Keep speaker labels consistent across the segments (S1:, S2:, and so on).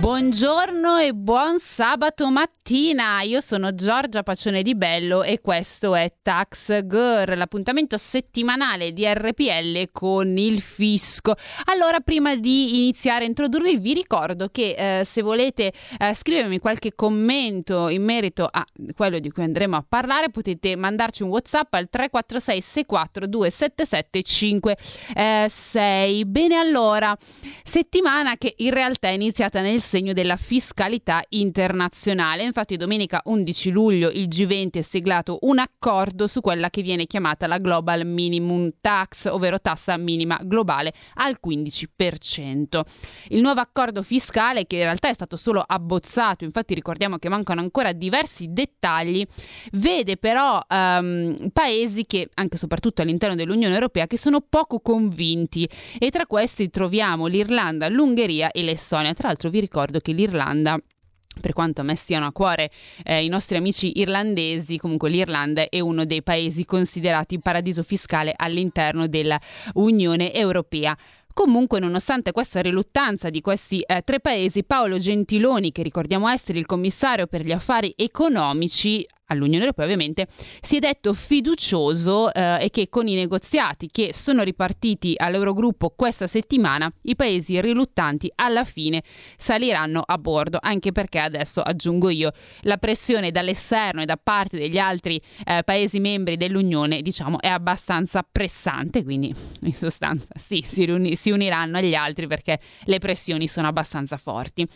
S1: Buongiorno e buon sabato mattina, io sono Giorgia Pacione di Bello e questo è Tax Girl, l'appuntamento settimanale di RPL con il fisco. Allora, prima di iniziare a introdurvi, vi ricordo che eh, se volete eh, scrivermi qualche commento in merito a quello di cui andremo a parlare, potete mandarci un WhatsApp al 346 64 277 566. Bene, allora, settimana che in realtà è iniziata nel segno della fiscalità internazionale. Infatti domenica 11 luglio il G20 ha siglato un accordo su quella che viene chiamata la Global Minimum Tax, ovvero tassa minima globale al 15%. Il nuovo accordo fiscale, che in realtà è stato solo abbozzato, infatti ricordiamo che mancano ancora diversi dettagli, vede però um, paesi che, anche e soprattutto all'interno dell'Unione Europea, che sono poco convinti e tra questi troviamo l'Irlanda, l'Ungheria e l'Estonia. Tra l'altro vi ricordo ricordo che l'Irlanda per quanto a me stiano a cuore eh, i nostri amici irlandesi, comunque l'Irlanda è uno dei paesi considerati paradiso fiscale all'interno dell'Unione Europea. Comunque, nonostante questa riluttanza di questi eh, tre paesi, Paolo Gentiloni, che ricordiamo essere il commissario per gli affari economici, all'Unione Europea ovviamente, si è detto fiducioso eh, e che con i negoziati che sono ripartiti all'Eurogruppo questa settimana i paesi riluttanti alla fine saliranno a bordo, anche perché adesso aggiungo io la pressione dall'esterno e da parte degli altri eh, paesi membri dell'Unione diciamo è abbastanza pressante, quindi in sostanza sì, si, riuni- si uniranno agli altri perché le pressioni sono abbastanza forti.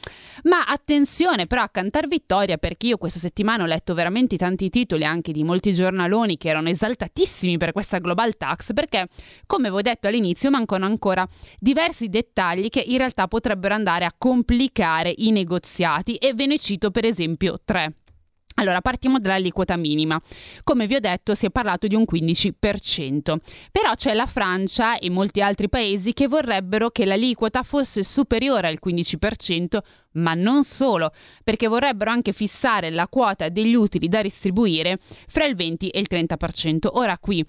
S1: Ma attenzione però a cantar vittoria perché io questa settimana ho letto veramente tanti titoli anche di molti giornaloni che erano esaltatissimi per questa global tax perché, come vi ho detto all'inizio, mancano ancora diversi dettagli che in realtà potrebbero andare a complicare i negoziati e ve ne cito per esempio tre. Allora, partiamo dall'aliquota minima. Come vi ho detto, si è parlato di un 15%, però c'è la Francia e molti altri paesi che vorrebbero che l'aliquota fosse superiore al 15%, ma non solo, perché vorrebbero anche fissare la quota degli utili da distribuire fra il 20 e il 30%. Ora qui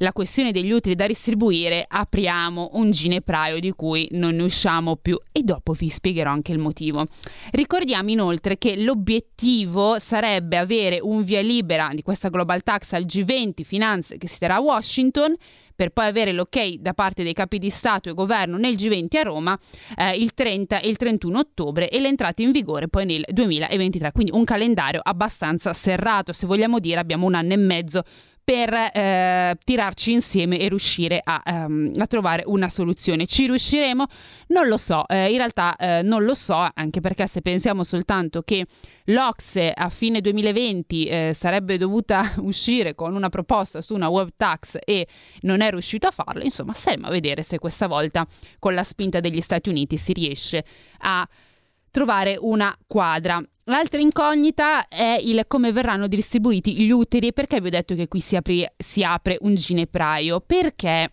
S1: la questione degli utili da distribuire apriamo un ginepraio di cui non ne usciamo più e dopo vi spiegherò anche il motivo. Ricordiamo inoltre che l'obiettivo sarebbe avere un via libera di questa Global Tax al G20 Finanze che si terrà a Washington per poi avere l'ok da parte dei capi di Stato e governo nel G20 a Roma eh, il 30 e il 31 ottobre e l'entrata in vigore poi nel 2023. Quindi un calendario abbastanza serrato, se vogliamo dire abbiamo un anno e mezzo per eh, tirarci insieme e riuscire a, um, a, trovare una soluzione. Ci riusciremo? Non lo so, eh, in realtà eh, non lo so, anche perché se pensiamo soltanto che l'Ocse a fine 2020 eh, sarebbe dovuta uscire con una proposta su una web tax e non è riuscito a farlo, insomma, staremo a vedere se questa volta con la spinta degli Stati Uniti si riesce a trovare una quadra. L'altra incognita è il come verranno distribuiti gli utili. Perché vi ho detto che qui si, apri, si apre un ginepraio? Perché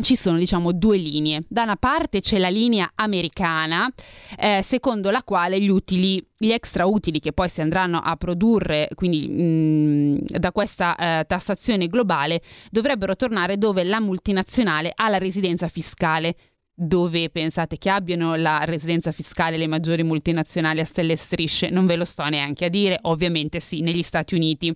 S1: ci sono diciamo due linee. Da una parte c'è la linea americana, eh, secondo la quale gli utili, gli extra utili che poi si andranno a produrre quindi mh, mm, da questa eh, tassazione globale dovrebbero tornare dove la multinazionale ha la residenza fiscale dove pensate che abbiano la residenza fiscale le maggiori multinazionali a stelle e strisce, non ve lo sto neanche a dire, ovviamente sì, negli Stati Uniti.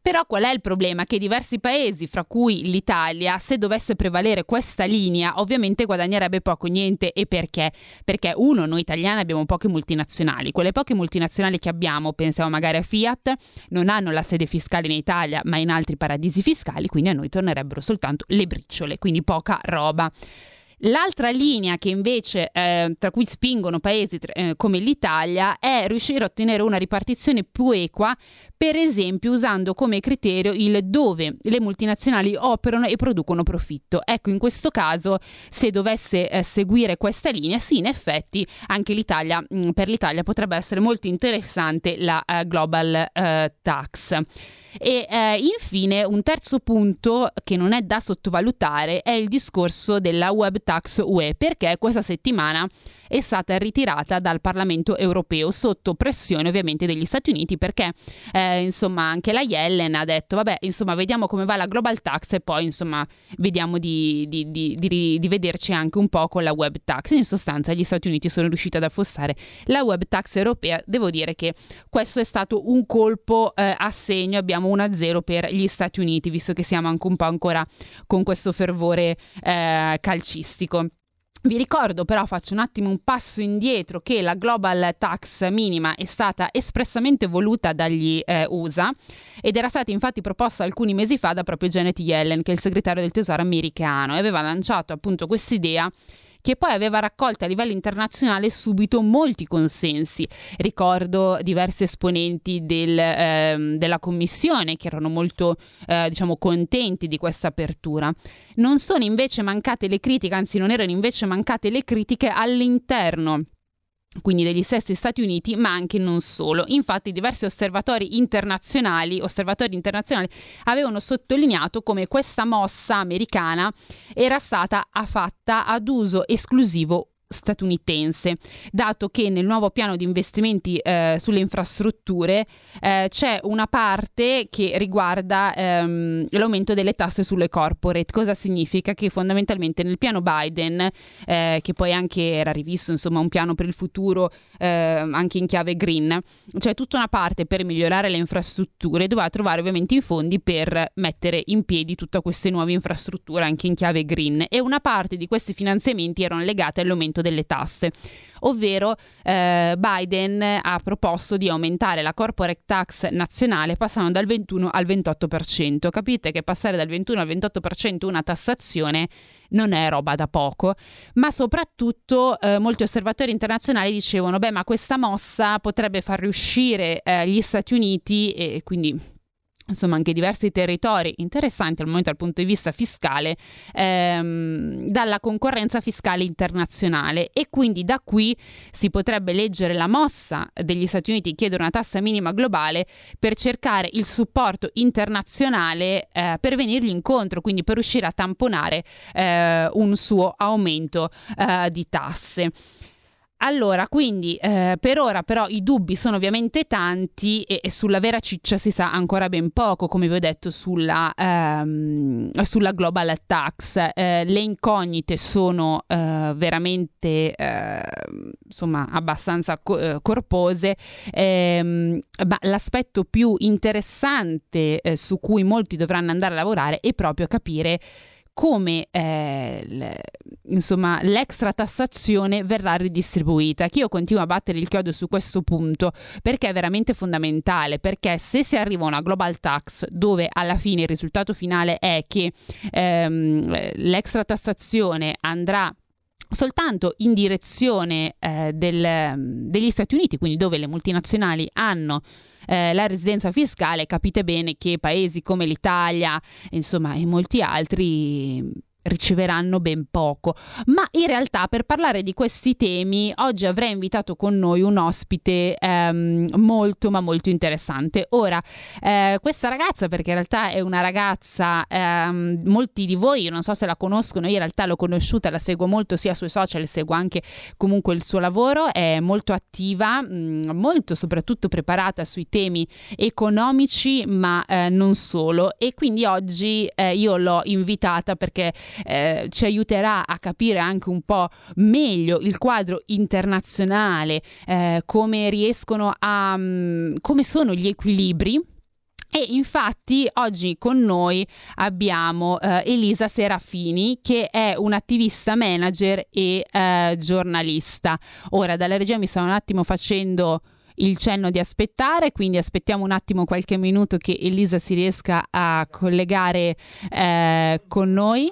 S1: Però qual è il problema? Che diversi paesi, fra cui l'Italia, se dovesse prevalere questa linea, ovviamente guadagnerebbe poco niente. E perché? Perché uno, noi italiani abbiamo poche multinazionali. Quelle poche multinazionali che abbiamo, pensiamo magari a Fiat, non hanno la sede fiscale in Italia, ma in altri paradisi fiscali, quindi a noi tornerebbero soltanto le briciole, quindi poca roba. L'altra linea che invece eh, tra cui spingono paesi eh, come l'Italia è riuscire a ottenere una ripartizione più equa, per esempio usando come criterio il dove le multinazionali operano e producono profitto. Ecco, in questo caso, se dovesse eh, seguire questa linea, sì, in effetti anche l'Italia, mh, mm, per l'Italia potrebbe essere molto interessante la uh, Global uh, Tax. E eh, infine un terzo punto che non è da sottovalutare è il discorso della web tax UE, perché questa settimana è stata ritirata dal Parlamento europeo sotto pressione ovviamente degli Stati Uniti perché eh, insomma anche la Yellen ha detto vabbè insomma vediamo come va la global tax e poi insomma vediamo di, di, di, di, vederci anche un po' con la web tax. In sostanza gli Stati Uniti sono riusciti ad affossare la web tax europea. Devo dire che questo è stato un colpo eh, a segno. Abbiamo 1-0 per gli Stati Uniti visto che siamo anche un po' ancora con questo fervore eh, calcistico vi ricordo però, faccio un attimo un passo indietro, che la global tax minima è stata espressamente voluta dagli eh, USA ed era stata infatti proposta alcuni mesi fa da proprio Janet Yellen, che è il segretario del tesoro americano, e aveva lanciato appunto quest'idea che poi aveva raccolto a livello internazionale subito molti consensi. Ricordo diversi esponenti del, eh, della commissione che erano molto eh, diciamo, contenti di questa apertura. Non sono invece mancate le critiche, anzi non erano invece mancate le critiche all'interno quindi degli stessi Stati Uniti, ma anche non solo. Infatti diversi osservatori internazionali, osservatori internazionali avevano sottolineato come questa mossa americana era stata fatta ad uso esclusivo statunitense, dato che nel nuovo piano di investimenti eh, sulle infrastrutture eh, c'è una parte che riguarda ehm, l'aumento delle tasse sulle corporate. Cosa significa? Che fondamentalmente nel piano Biden, eh, che poi anche era rivisto, insomma, un piano per il futuro ehm, anche in chiave green, c'è tutta una parte per migliorare le infrastrutture, doveva trovare ovviamente i fondi per mettere in piedi tutte queste nuove infrastrutture anche in chiave green e una parte di questi finanziamenti erano legate all'aumento aumento delle tasse ovvero eh, Biden ha proposto di aumentare la corporate tax nazionale passando dal 21 al 28%. Capite che passare dal 21 al 28% una tassazione non è roba da poco, ma soprattutto eh, molti osservatori internazionali dicevano, beh, ma questa mossa potrebbe far riuscire eh, gli Stati Uniti e quindi insomma anche diversi territori interessanti al momento dal punto di vista fiscale ehm, dalla concorrenza fiscale internazionale. E quindi da qui si potrebbe leggere la mossa degli Stati Uniti chiedere una tassa minima globale per cercare il supporto internazionale eh, per venirgli incontro quindi per riuscire a tamponare eh, un suo aumento eh, di tasse allora, quindi eh, per ora però i dubbi sono ovviamente tanti e, e, sulla vera ciccia si sa ancora ben poco, come vi ho detto, sulla, ehm, sulla global tax. Eh, le incognite sono eh, veramente ehm, insomma abbastanza co- eh, corpose, ehm, ma l'aspetto più interessante eh, su cui molti dovranno andare a lavorare è proprio capire come eh, insomma, l'extra tassazione verrà ridistribuita. Che io continuo a battere il chiodo su questo punto perché è veramente fondamentale, perché se si arriva a una global tax dove alla fine il risultato finale è che ehm, l'extra tassazione andrà soltanto in direzione eh, del, degli Stati Uniti, quindi dove le multinazionali hanno eh, la residenza fiscale, capite bene che paesi come l'Italia, insomma, e molti altri riceveranno ben poco. Ma in realtà per parlare di questi temi oggi avrei invitato con noi un ospite ehm, molto ma molto interessante. Ora, eh, questa ragazza, perché in realtà è una ragazza, ehm, molti di voi, non so se la conoscono, io in realtà l'ho conosciuta, la seguo molto sia sui social, seguo anche comunque il suo lavoro, è molto attiva, mh, mm, molto soprattutto preparata sui temi economici, ma eh, non solo. E quindi oggi eh, io l'ho invitata perché eh, ci aiuterà a capire anche un po' meglio il quadro internazionale, eh, come riescono a... Mm, come sono gli equilibri e infatti oggi con noi abbiamo eh, Elisa Serafini che è un'attivista manager e eh, giornalista. Ora dalla regia mi stanno un attimo facendo il cenno di aspettare, quindi aspettiamo un attimo qualche minuto che Elisa si riesca a collegare eh, con noi.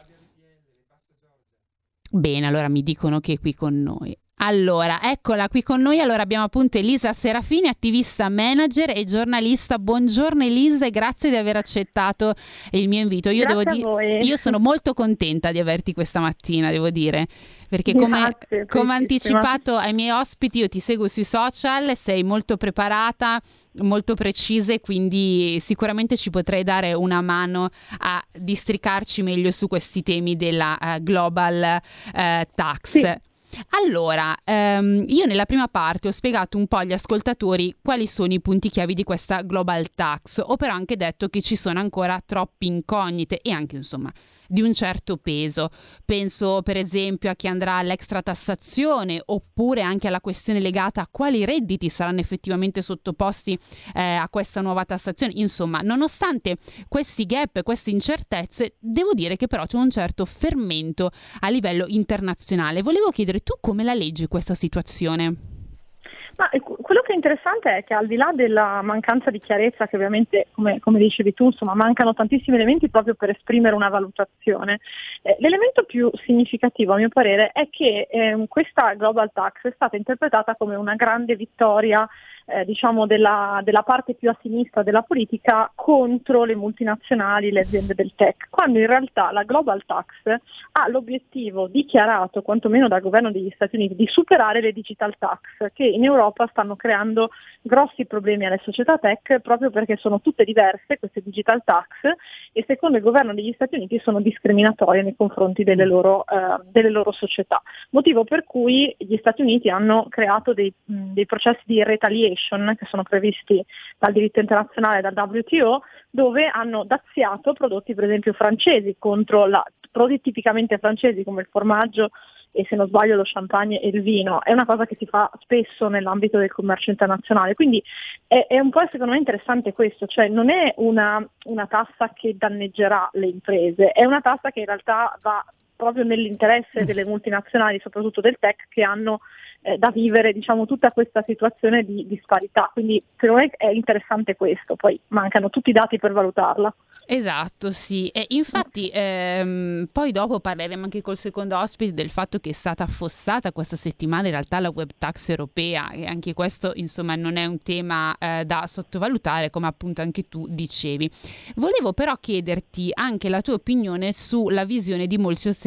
S1: Bene, allora mi dicono che è qui con noi. Allora, eccola qui con noi. Allora abbiamo appunto Elisa Serafini, attivista manager e giornalista. Buongiorno Elisa e grazie di aver accettato il mio invito. Io,
S2: devo
S1: dire, io sono molto contenta di averti questa mattina, devo dire, perché come,
S2: grazie,
S1: come anticipato ai miei ospiti, io ti seguo sui social, sei molto preparata, molto precise, quindi sicuramente ci potrei dare una mano a districarci meglio su questi temi della uh, global uh, tax.
S2: Sì.
S1: Allora, ehm, io nella prima parte ho spiegato un po' agli ascoltatori quali sono i punti chiavi di questa global tax, ho però anche detto che ci sono ancora troppe incognite e anche insomma di un certo peso. Penso per esempio a chi andrà all'extra tassazione oppure anche alla questione legata a quali redditi saranno effettivamente sottoposti eh, a questa nuova tassazione. Insomma, nonostante questi gap, queste incertezze, devo dire che però c'è un certo fermento a livello internazionale. Volevo chiedere tu come la leggi questa situazione?
S2: Ma eh, quello che è interessante è che al di là della mancanza di chiarezza, che ovviamente, come, come dicevi tu, insomma, mancano tantissimi elementi proprio per esprimere una valutazione, eh, l'elemento più significativo a mio parere è che eh, questa Global Tax è stata interpretata come una grande vittoria eh, diciamo della, della, parte più a sinistra della politica contro le multinazionali, le aziende del tech, quando in realtà la Global Tax ha l'obiettivo dichiarato, quantomeno dal governo degli Stati Uniti, di superare le digital tax che in Europa stanno creando grossi problemi alle società tech proprio perché sono tutte diverse queste digital tax e secondo il governo degli Stati Uniti sono discriminatorie nei confronti delle mm. loro, eh, delle loro società. Motivo per cui gli Stati Uniti hanno creato dei, dei processi di retaliation Regulation che sono previsti dal diritto internazionale dal WTO dove hanno daziato prodotti per esempio francesi contro la, prodotti tipicamente francesi come il formaggio e se non sbaglio lo champagne e il vino, è una cosa che si fa spesso nell'ambito del commercio internazionale, quindi è, è un po' secondo me interessante questo, cioè non è una, una tassa che danneggerà le imprese, è una tassa che in realtà va proprio nell'interesse delle multinazionali, soprattutto del tech, che hanno eh, da vivere diciamo, tutta questa situazione di disparità. Quindi secondo me è interessante questo, poi mancano tutti i dati per valutarla.
S1: Esatto, sì. E infatti ehm, poi dopo parleremo anche col secondo ospite del fatto che è stata affossata questa settimana in realtà la web tax europea e anche questo insomma non è un tema eh, da sottovalutare come appunto anche tu dicevi. Volevo però chiederti anche la tua opinione sulla visione di molti osservatori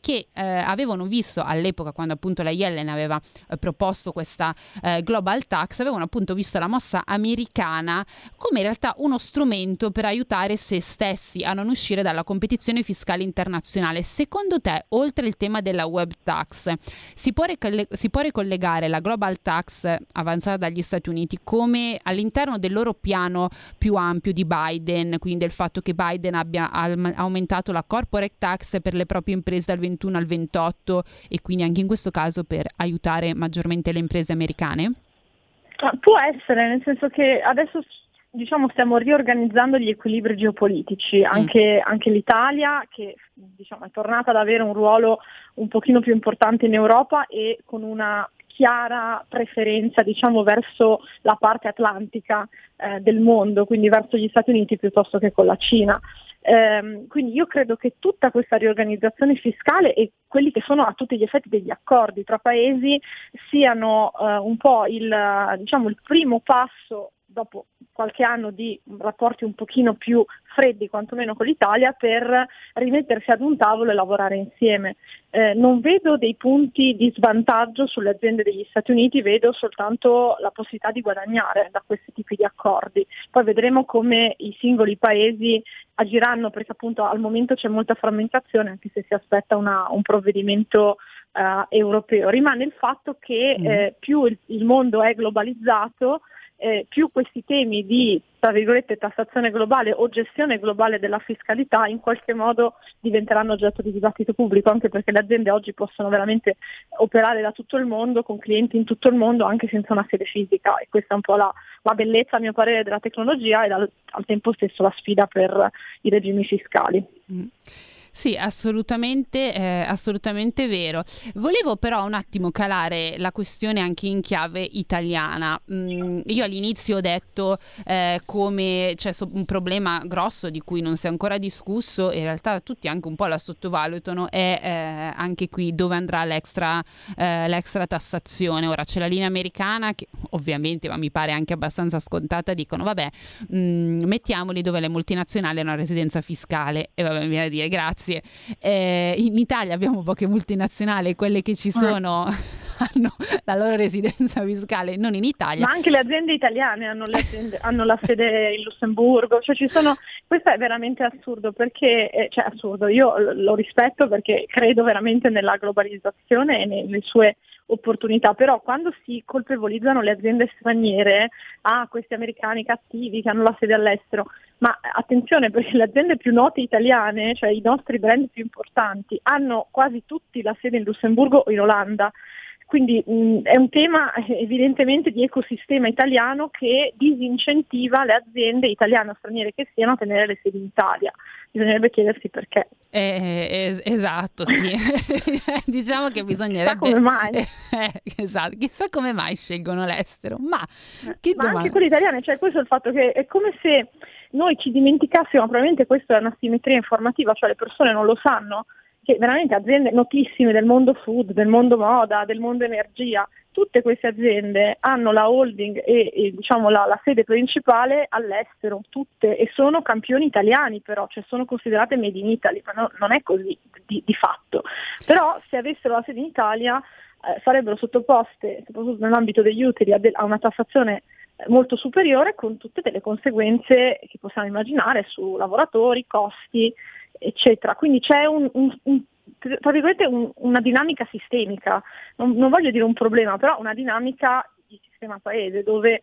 S1: che eh, avevano visto all'epoca quando appunto la Yellen aveva eh, proposto questa eh, global tax, avevano appunto visto la mossa americana come in realtà uno strumento per aiutare se stessi a non uscire dalla competizione fiscale internazionale. Secondo te, oltre il tema della web tax, si può, ricolle- si può ricollegare la global tax avanzata dagli Stati Uniti come all'interno del loro piano più ampio di Biden, quindi del fatto che Biden abbia aumentato la corporate tax per le proprie imprese dal 21 al 28 e quindi anche in questo caso per aiutare maggiormente le imprese americane?
S2: Ah, può essere, nel senso che adesso diciamo, stiamo riorganizzando gli equilibri geopolitici, mm. anche, anche l'Italia che diciamo, è tornata ad avere un ruolo un pochino più importante in Europa e con una chiara preferenza diciamo, verso la parte atlantica eh, del mondo, quindi verso gli Stati Uniti piuttosto che con la Cina. Eh, quindi io credo che tutta questa riorganizzazione fiscale e quelli che sono a tutti gli effetti degli accordi tra paesi siano eh, un po' il, diciamo, il primo passo dopo qualche anno di rapporti un pochino più freddi quantomeno con l'Italia per rimettersi ad un tavolo e lavorare insieme. Eh, non vedo dei punti di svantaggio sulle aziende degli Stati Uniti, vedo soltanto la possibilità di guadagnare da questi tipi di accordi. Poi vedremo come i singoli paesi agiranno perché appunto al momento c'è molta frammentazione anche se si aspetta una, un provvedimento uh, europeo. Rimane il fatto che mm. eh, più il, il mondo è globalizzato, eh, più questi temi di tra virgolette tassazione globale o gestione globale della fiscalità in qualche modo diventeranno oggetto di dibattito pubblico, anche perché le aziende oggi possono veramente operare da tutto il mondo, con clienti in tutto il mondo, anche senza una sede fisica e questa è un po' la, la bellezza, a mio parere, della tecnologia e dal, al tempo stesso la sfida per i regimi fiscali.
S1: Mm. Sì, assolutamente, eh, assolutamente vero. Volevo però un attimo calare la questione anche in chiave italiana. Mm, io all'inizio ho detto eh, come c'è un problema grosso di cui non si è ancora discusso in realtà tutti anche un po' la sottovalutano è eh, anche qui dove andrà l'extra, eh, l'extra tassazione. Ora c'è la linea americana che ovviamente, ma mi pare anche abbastanza scontata, dicono vabbè, mh, mm, mettiamoli dove le multinazionali hanno una residenza fiscale e vabbè, mi viene a dire grazie grazie. Eh, in Italia abbiamo poche multinazionali e quelle che ci eh. sono hanno la loro residenza fiscale, non in Italia.
S2: Ma anche le aziende italiane hanno, aziende, hanno la sede in Lussemburgo, cioè ci sono, questo è veramente assurdo perché, eh, cioè assurdo, io lo rispetto perché credo veramente nella globalizzazione e nelle sue opportunità, però quando si colpevolizzano le aziende straniere, ah questi americani cattivi che hanno la sede all'estero, ma attenzione perché le aziende più note italiane, cioè i nostri brand più importanti, hanno quasi tutti la sede in Lussemburgo o in Olanda. Quindi mh, è un tema eh, evidentemente di ecosistema italiano che disincentiva le aziende italiane o straniere che siano a tenere le sedi in Italia. Bisognerebbe chiedersi perché.
S1: Eh, eh, esatto, sì. diciamo che bisognerebbe...
S2: Chissà come mai.
S1: Eh, esatto, chissà come mai scelgono l'estero. Ma,
S2: eh, Ma anche quelle italiane, cioè questo è il fatto che è come se noi ci dimenticassimo, probabilmente questa è una simmetria informativa, cioè le persone non lo sanno, che veramente aziende notissime del mondo food, del mondo moda, del mondo energia, tutte queste aziende hanno la holding e, e diciamo, la, la, sede principale all'estero, tutte, e sono campioni italiani però, cioè sono considerate made in Italy, ma no, non è così di, di, fatto. Però se avessero la sede in Italia eh, sarebbero sottoposte, soprattutto nell'ambito degli utili, a, de- a una tassazione molto superiore con tutte delle conseguenze che possiamo immaginare su lavoratori, costi, eccetera. Quindi c'è un, un, un, un, una dinamica sistemica, non, non, voglio dire un problema, però una dinamica di sistema paese dove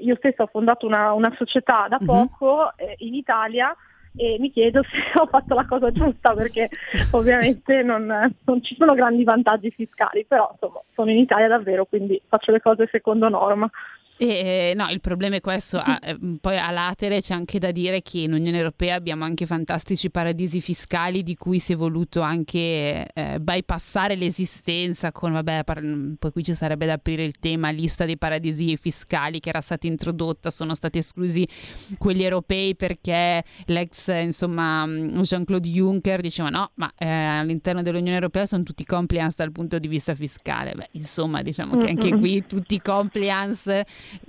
S2: io stessa ho fondato una, una società da mhm. poco uh-huh. eh, in Italia e mi chiedo se ho fatto la cosa giusta perché ovviamente non, non, ci sono grandi vantaggi fiscali, però insomma sono in Italia davvero, quindi faccio le cose secondo norma.
S1: E, eh, no, il problema è questo. Eh, poi a latere c'è anche da dire che in Unione Europea abbiamo anche fantastici paradisi fiscali di cui si è voluto anche eh, bypassare l'esistenza con, vabbè, par- poi qui ci sarebbe da aprire il tema lista dei paradisi fiscali che era stata introdotta, sono stati esclusi quelli europei perché l'ex, insomma, Jean-Claude Juncker diceva no, ma eh, all'interno dell'Unione Europea sono tutti compliance dal punto di vista fiscale. Beh, insomma, diciamo che anche qui tutti compliance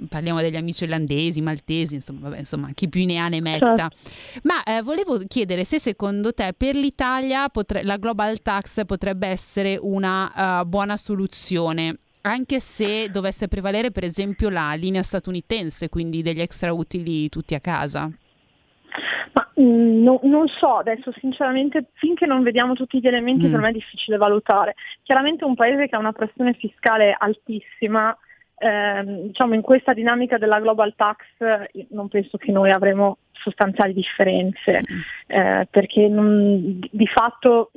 S1: parliamo degli amici irlandesi, maltesi, insomma, vabbè, insomma chi più ne ha ne metta. Certo. Ma eh, volevo chiedere se secondo te per l'Italia potre- la global tax potrebbe essere una uh, buona soluzione anche se dovesse prevalere per esempio la linea statunitense, quindi degli extra utili tutti a casa?
S2: Ma mm, no, non so adesso sinceramente finché non vediamo tutti gli elementi mm. per me è difficile valutare. Chiaramente un paese che ha una pressione fiscale altissima eh, diciamo in questa dinamica della global tax non penso che noi avremo sostanziali differenze, mm. eh, perché non, di fatto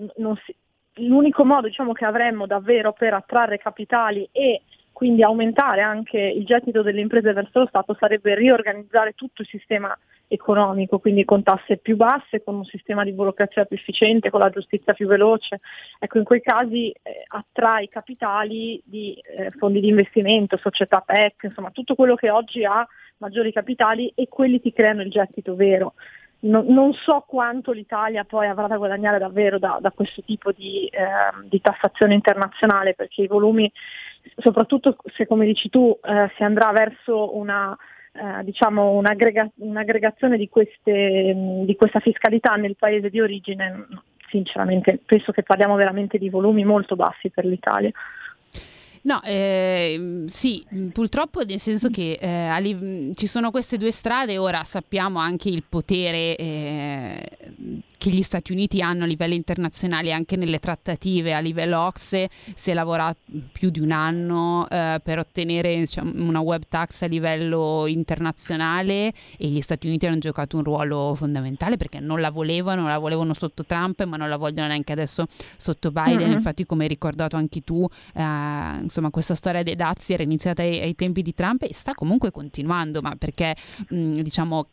S2: si, l'unico modo diciamo, che avremmo davvero per attrarre capitali e quindi aumentare anche il gettito delle imprese verso lo Stato sarebbe riorganizzare tutto il sistema economico, quindi con tasse più basse, con un sistema di burocrazia più efficiente, con la giustizia più veloce. Ecco, in quei casi eh, attrai capitali di eh, fondi di investimento, società tech, insomma tutto quello che oggi ha maggiori capitali e quelli ti creano il gettito vero. No, non so quanto l'Italia poi avrà da guadagnare davvero da, da questo tipo di, eh, di, tassazione internazionale, perché i volumi, soprattutto se come dici tu eh, si andrà verso una, eh, diciamo un'aggrega- un'aggregazione di, queste, di questa fiscalità nel paese di origine, sinceramente penso che parliamo veramente di volumi molto bassi per l'Italia.
S1: No, eh, sì, purtroppo nel senso che eh, ci sono queste due strade, ora sappiamo anche il potere eh, che gli Stati Uniti hanno a livello internazionale anche nelle trattative a livello OXE si è lavorato più di un anno eh, per ottenere diciamo, una web tax a livello internazionale e gli Stati Uniti hanno giocato un ruolo fondamentale perché non la volevano, la volevano sotto Trump ma non la vogliono neanche adesso sotto Biden, mm-hmm. infatti come hai ricordato anche tu eh, insomma questa storia dei dazi era iniziata ai, ai, tempi di Trump e sta comunque continuando ma perché mh, diciamo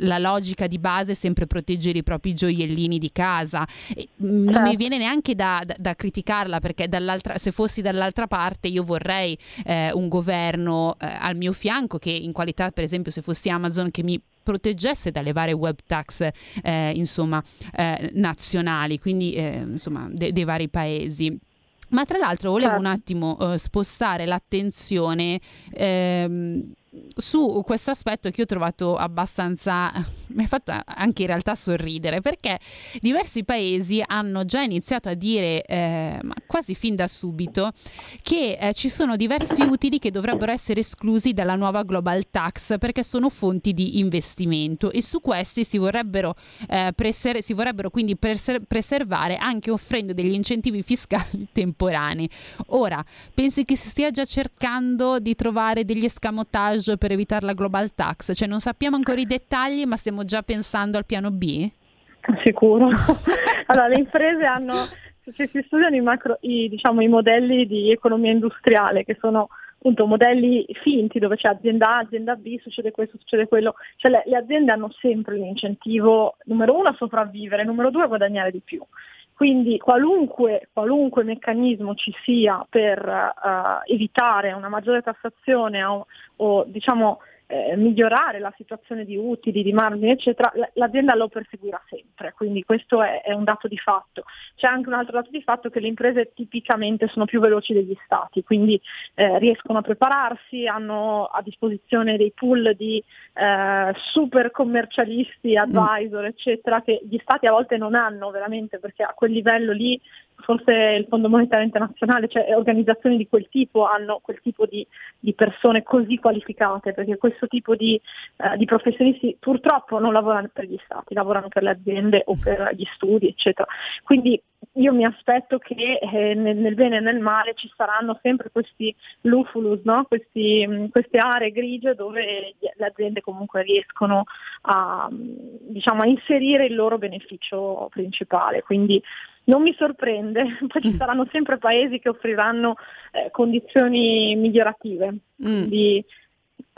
S1: la logica di base è sempre proteggere i propri gioiellini di casa. E, mm, non mi certo. viene neanche da, da, da criticarla perché se fossi dall'altra parte io vorrei eh, un governo eh, al mio fianco che in qualità per esempio se fossi Amazon che mi proteggesse dalle varie web tax eh, insomma, eh, nazionali, quindi eh, insomma, de- dei vari paesi. Ma tra l'altro volevo certo. un attimo uh, spostare l'attenzione ehm, su questo aspetto che ho trovato abbastanza mi ha fatto anche in realtà sorridere perché diversi paesi hanno già iniziato a dire eh, quasi fin da subito che eh, ci sono diversi utili che dovrebbero essere esclusi dalla nuova global tax perché sono fonti di investimento e su questi si vorrebbero, eh, preser- si vorrebbero quindi preser- preservare anche offrendo degli incentivi fiscali temporanei. Ora, pensi che si stia già cercando di trovare degli escamotage montage per evitare la global tax? Cioè non sappiamo ancora i dettagli, ma stiamo già pensando al piano B?
S2: Sicuro. allora, le imprese hanno, se si studiano i, macro, i, diciamo, i modelli di economia industriale, che sono appunto modelli finti dove c'è azienda A, azienda B, succede questo, succede quello, cioè le, le aziende hanno sempre l'incentivo, numero uno, a sopravvivere, numero due, a guadagnare di più. Quindi qualunque, qualunque, meccanismo ci sia per uh, evitare una maggiore tassazione o, o diciamo, eh, migliorare la situazione di utili, di margini, eccetera, l'azienda lo perseguirà sempre, quindi questo è, è, un dato di fatto. C'è anche un altro dato di fatto che le imprese tipicamente sono più veloci degli stati, quindi eh, riescono a prepararsi, hanno a disposizione dei pool di eh, super commercialisti, mm. advisor, eccetera, che gli stati a volte non hanno veramente, perché a quel livello lì forse il Fondo Monetario Internazionale, cioè organizzazioni di quel tipo hanno quel tipo di, di persone così qualificate, perché questo tipo di, eh, di, professionisti purtroppo non lavorano per gli stati, lavorano per le aziende o per gli studi, eccetera. Quindi io mi aspetto che eh, nel, nel, bene e nel male ci saranno sempre questi lufulus, no? questi, mh, queste aree grigie dove le aziende comunque riescono a, diciamo, a inserire il loro beneficio principale. Quindi non mi sorprende, poi ci mm. saranno sempre paesi che offriranno eh, condizioni migliorative. Mm. Quindi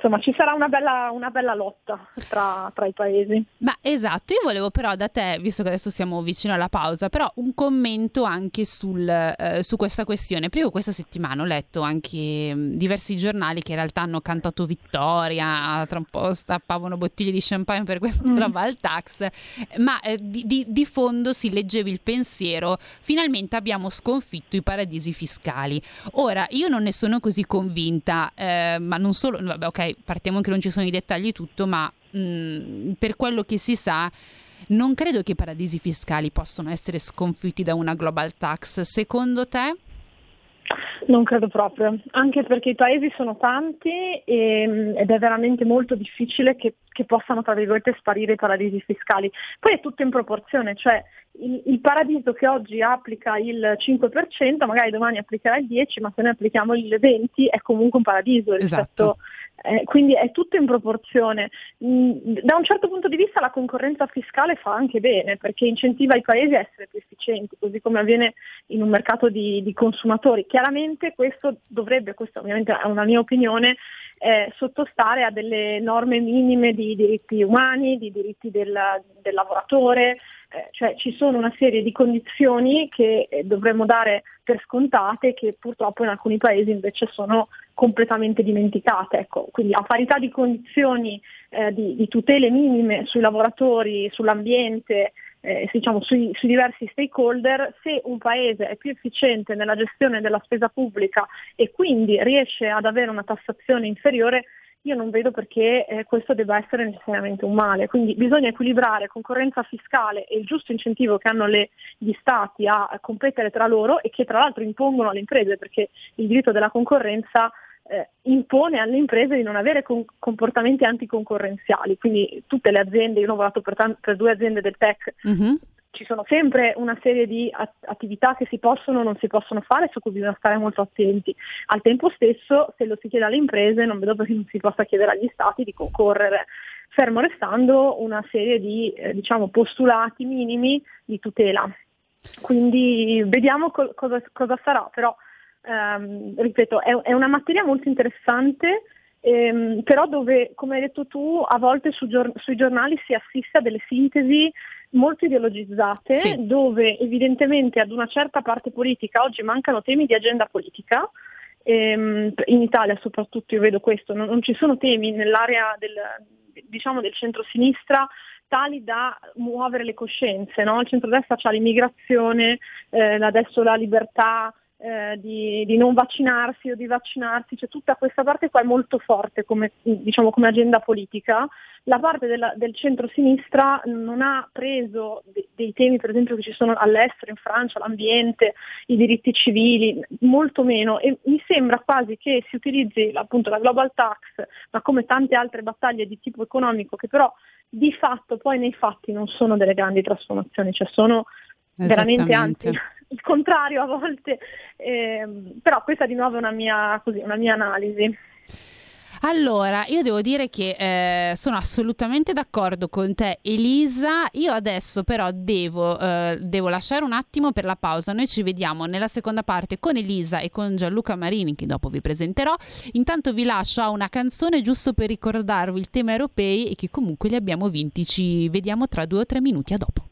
S2: insomma ci sarà una bella, una bella lotta tra, tra, i paesi.
S1: Ma esatto, io volevo però da te, visto che adesso siamo vicino alla pausa, però un commento anche sul, eh, su questa questione. Prima questa settimana ho letto anche mh, diversi giornali che in realtà hanno cantato vittoria, tra un po' stappavano bottiglie di champagne per questa mm. al tax, ma eh, di, di, di fondo si leggeva il pensiero, finalmente abbiamo sconfitto i paradisi fiscali. Ora, io non ne sono così convinta, eh, ma non solo, vabbè ok, partiamo che non ci sono i dettagli tutto, ma mh, mm, per quello che si sa non credo che i paradisi fiscali possano essere sconfitti da una global tax. Secondo te?
S2: Non credo proprio, anche perché i paesi sono tanti e, mm, ed è veramente molto difficile che, che, possano, tra virgolette, sparire i paradisi fiscali. Poi è tutto in proporzione, cioè il, il, paradiso che oggi applica il 5%, magari domani applicherà il 10%, ma se noi applichiamo il 20% è comunque un paradiso rispetto esatto. Eh, quindi è tutto in proporzione. Mm, da un certo punto di vista la concorrenza fiscale fa anche bene perché incentiva i paesi a essere più efficienti, così come avviene in un mercato di, di consumatori. Chiaramente questo dovrebbe, questa ovviamente è una mia opinione, eh, sottostare a delle norme minime di diritti umani, di diritti del, del lavoratore, eh, cioè ci sono una serie di condizioni che eh, dovremmo dare per scontate che purtroppo in alcuni paesi invece sono completamente dimenticate. Ecco, quindi a parità di condizioni eh, di, di, tutele minime sui lavoratori, sull'ambiente, eh, diciamo, sui, sui, diversi stakeholder, se un paese è più efficiente nella gestione della spesa pubblica e quindi riesce ad avere una tassazione inferiore, io non vedo perché eh, questo debba essere necessariamente un male. Quindi bisogna equilibrare concorrenza fiscale e il giusto incentivo che hanno le, gli stati a, competere tra loro e che tra l'altro impongono alle imprese, perché il diritto della concorrenza eh, impone alle imprese di non avere con- comportamenti anticoncorrenziali. Quindi tutte le aziende, io ho lavorato per, t- per due aziende del tech, mm-hmm ci sono sempre una serie di attività che si possono o non si possono fare su cui bisogna stare molto attenti. Al tempo stesso, se lo si chiede alle imprese, non vedo perché non si possa chiedere agli stati di concorrere, fermo restando una serie di eh, diciamo, postulati minimi di tutela. Quindi vediamo co- cosa, cosa, sarà, però ehm, ripeto, è, è una materia molto interessante ehm, però dove, come hai detto tu, a volte su gior- sui giornali si assiste a delle sintesi molto ideologizzate, sì. dove evidentemente ad una certa parte politica oggi mancano temi di agenda politica, ehm, in Italia soprattutto io vedo questo, non, non ci sono temi nell'area del, diciamo, del centro-sinistra tali da muovere le coscienze. No? Il centrodestra ha l'immigrazione, eh, adesso la libertà eh, di, di, non vaccinarsi o di vaccinarsi, cioè tutta questa parte qua è molto forte come, diciamo, come agenda politica. La parte della, del centro-sinistra non ha preso de, dei temi per esempio che ci sono all'estero, in Francia, l'ambiente, i diritti civili, molto meno e mi sembra quasi che si utilizzi appunto la global tax, ma come tante altre battaglie di tipo economico che però di fatto poi nei fatti non sono delle grandi trasformazioni, cioè sono veramente anzi il contrario a volte, eh, però questa di nuovo è una mia, così, una mia analisi.
S1: Allora, io devo dire che eh, sono assolutamente d'accordo con te, Elisa. Io adesso però devo, eh, devo, lasciare un attimo per la pausa. Noi ci vediamo nella seconda parte con Elisa e con Gianluca Marini, che dopo vi presenterò. Intanto vi lascio a una canzone giusto per ricordarvi il tema europei e che comunque li abbiamo vinti. Ci vediamo tra due o tre minuti. A dopo.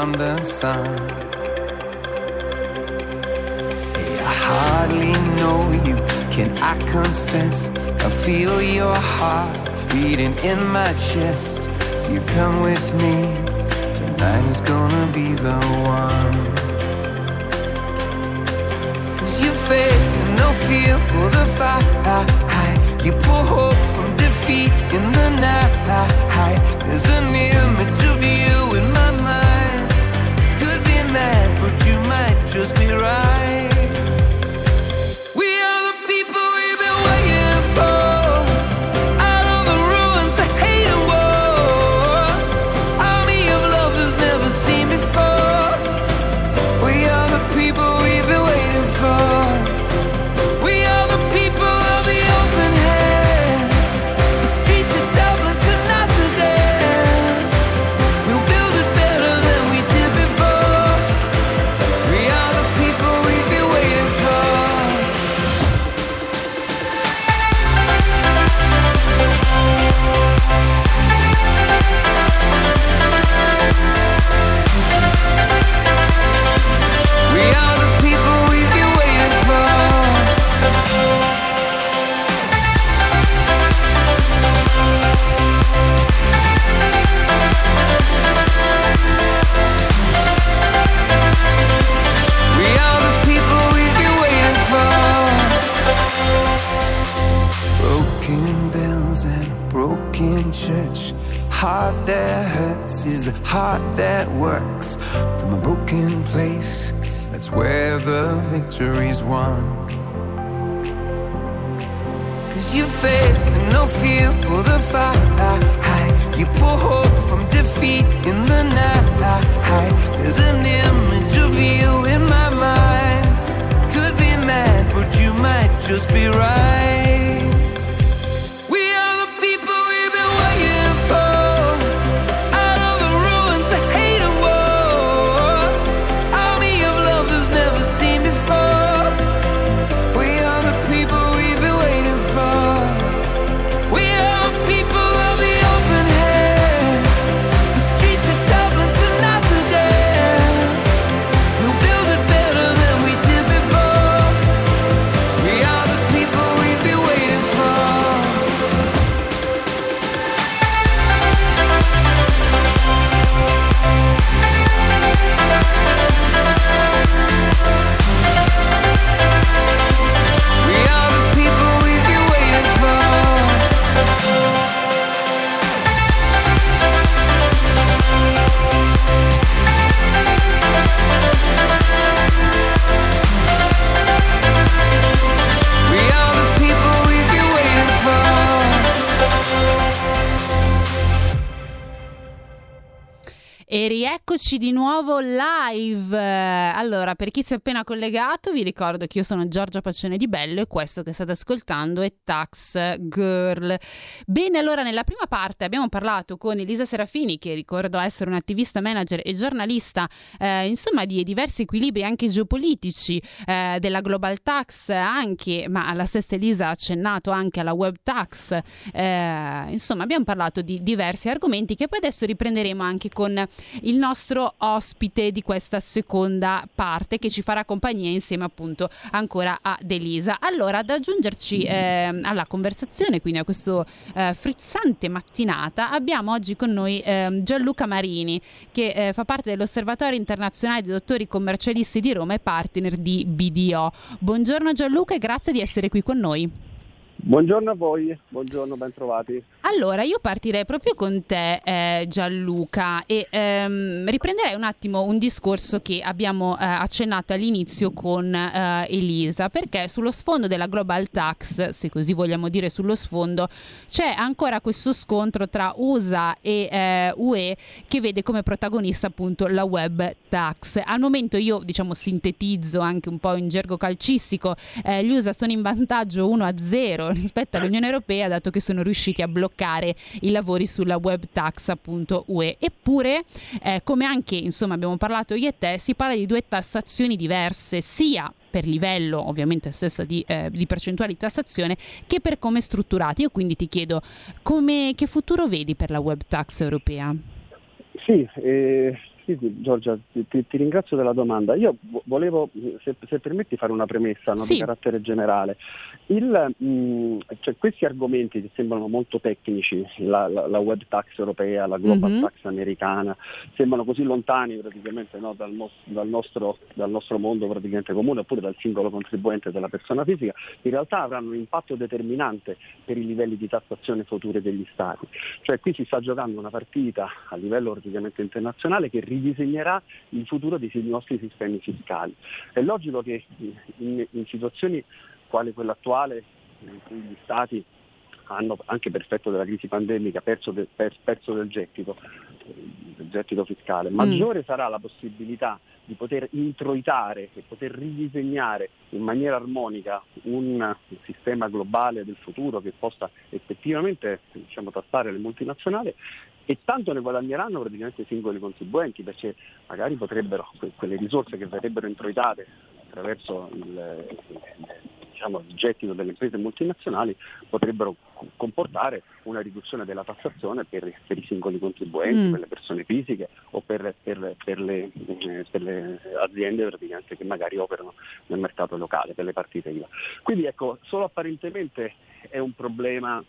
S3: From the sun. Hey, I hardly know you, can I confess? I feel your heart beating in my chest. If you come with me, tonight is gonna be the one. Cause you faith, no fear for the fight. You pull hope from defeat in the night. There's an image of you in my mind. But you might just be right.
S1: Chi si è appena collegato, vi ricordo che io sono Giorgia Paccione di Bello e questo che state ascoltando è Tax Girl. Bene, allora nella prima parte abbiamo parlato con Elisa Serafini, che ricordo essere un'attivista manager e giornalista, eh, insomma, di diversi equilibri anche geopolitici eh, della global tax, anche, ma la stessa Elisa ha accennato anche alla web tax. Eh, insomma, abbiamo parlato di diversi argomenti che poi adesso riprenderemo anche con il nostro ospite di questa seconda parte che ci farà compagnia insieme appunto ancora ad Elisa. Allora, ad aggiungerci eh, alla conversazione, quindi a questo eh, frizzante mattinata, abbiamo oggi con noi eh, Gianluca Marini, che eh, fa parte dell'Osservatorio internazionale dei dottori commercialisti di Roma e partner di BDO. Buongiorno Gianluca e grazie di essere qui con noi.
S4: Buongiorno a voi, buongiorno, bentrovati.
S1: Allora, io partirei proprio con te eh, Gianluca e ehm, riprenderei un attimo un discorso che abbiamo eh, accennato all'inizio con eh, Elisa, perché sullo sfondo della Global Tax, se così vogliamo dire sullo sfondo, c'è ancora questo scontro tra USA e eh, UE che vede come protagonista appunto la web tax. Al momento io diciamo sintetizzo anche un po' in gergo calcistico, eh, gli USA sono in vantaggio 1 a 0 rispetto all'Unione Europea dato che sono riusciti a bloccare i lavori sulla web tax appunto UE. Eppure, eh, come anche insomma abbiamo parlato io e te, si parla di due tassazioni diverse, sia per livello ovviamente stesso di, eh, di percentuale di tassazione che per come strutturati. Io quindi ti chiedo come, che futuro vedi per la web tax europea?
S4: Sì, eh, sì, Giorgia, ti, ti, ringrazio della domanda. Io volevo, se, se permetti, fare una premessa no, sì. di carattere generale. Il, mh, cioè, questi argomenti che sembrano molto tecnici, la, la, la web tax europea, la global mm-hmm. tax americana, sembrano così lontani praticamente no, dal, no, dal, nostro, dal, nostro, mondo praticamente comune oppure dal singolo contribuente della persona fisica, in realtà avranno un impatto determinante per i livelli di tassazione future degli Stati. Cioè qui si sta giocando una partita a livello praticamente internazionale che ridisegnerà il futuro dei nostri sistemi fiscali. È logico che in, in situazioni quali quella attuale, in cui gli Stati hanno anche per effetto della crisi pandemica perso, de, per, perso del gettito, del gettito fiscale, maggiore mm. sarà la possibilità di poter introitare e poter ridisegnare in maniera armonica un sistema globale del futuro che possa effettivamente diciamo, tassare le multinazionali e tanto ne guadagneranno praticamente i singoli contribuenti perché magari potrebbero, quelle risorse che verrebbero introitate attraverso il, diciamo, il gettito delle imprese multinazionali potrebbero comportare una riduzione della tassazione per, per i singoli contribuenti, mm. per le persone fisiche o per, per, per le, eh, le, aziende che magari operano nel mercato locale, per le partite IVA. Quindi ecco, solo apparentemente è un problema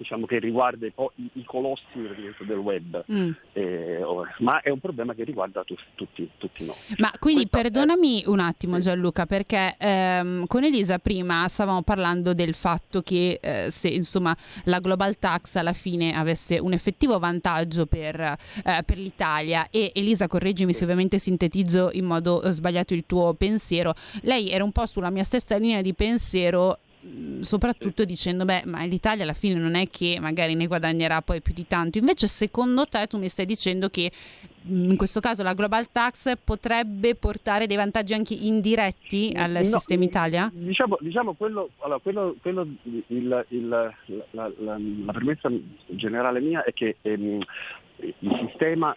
S4: diciamo, che riguarda i, i colossi del web, mm. eh, ma è un problema che riguarda tu, tutti, tutti, noi.
S1: Ma quindi Questa perdonami è... un attimo Gianluca, perché ehm, con Elisa prima stavamo parlando del fatto che eh, se insomma, la global tax alla fine avesse un effettivo vantaggio per, eh, per l'Italia. E Elisa correggimi se ovviamente sintetizzo in modo eh, sbagliato il tuo pensiero, lei era un po' sulla mia stessa linea di pensiero soprattutto dicendo beh ma l'Italia alla fine non è che magari ne guadagnerà poi più di tanto invece secondo te tu mi stai dicendo che mm, in questo caso la global tax potrebbe portare dei vantaggi anche indiretti al no, sistema Italia?
S4: Diciamo, diciamo quello, allora, quello, quello il, il, la, la, la, la, premessa generale mia è che ehm, il sistema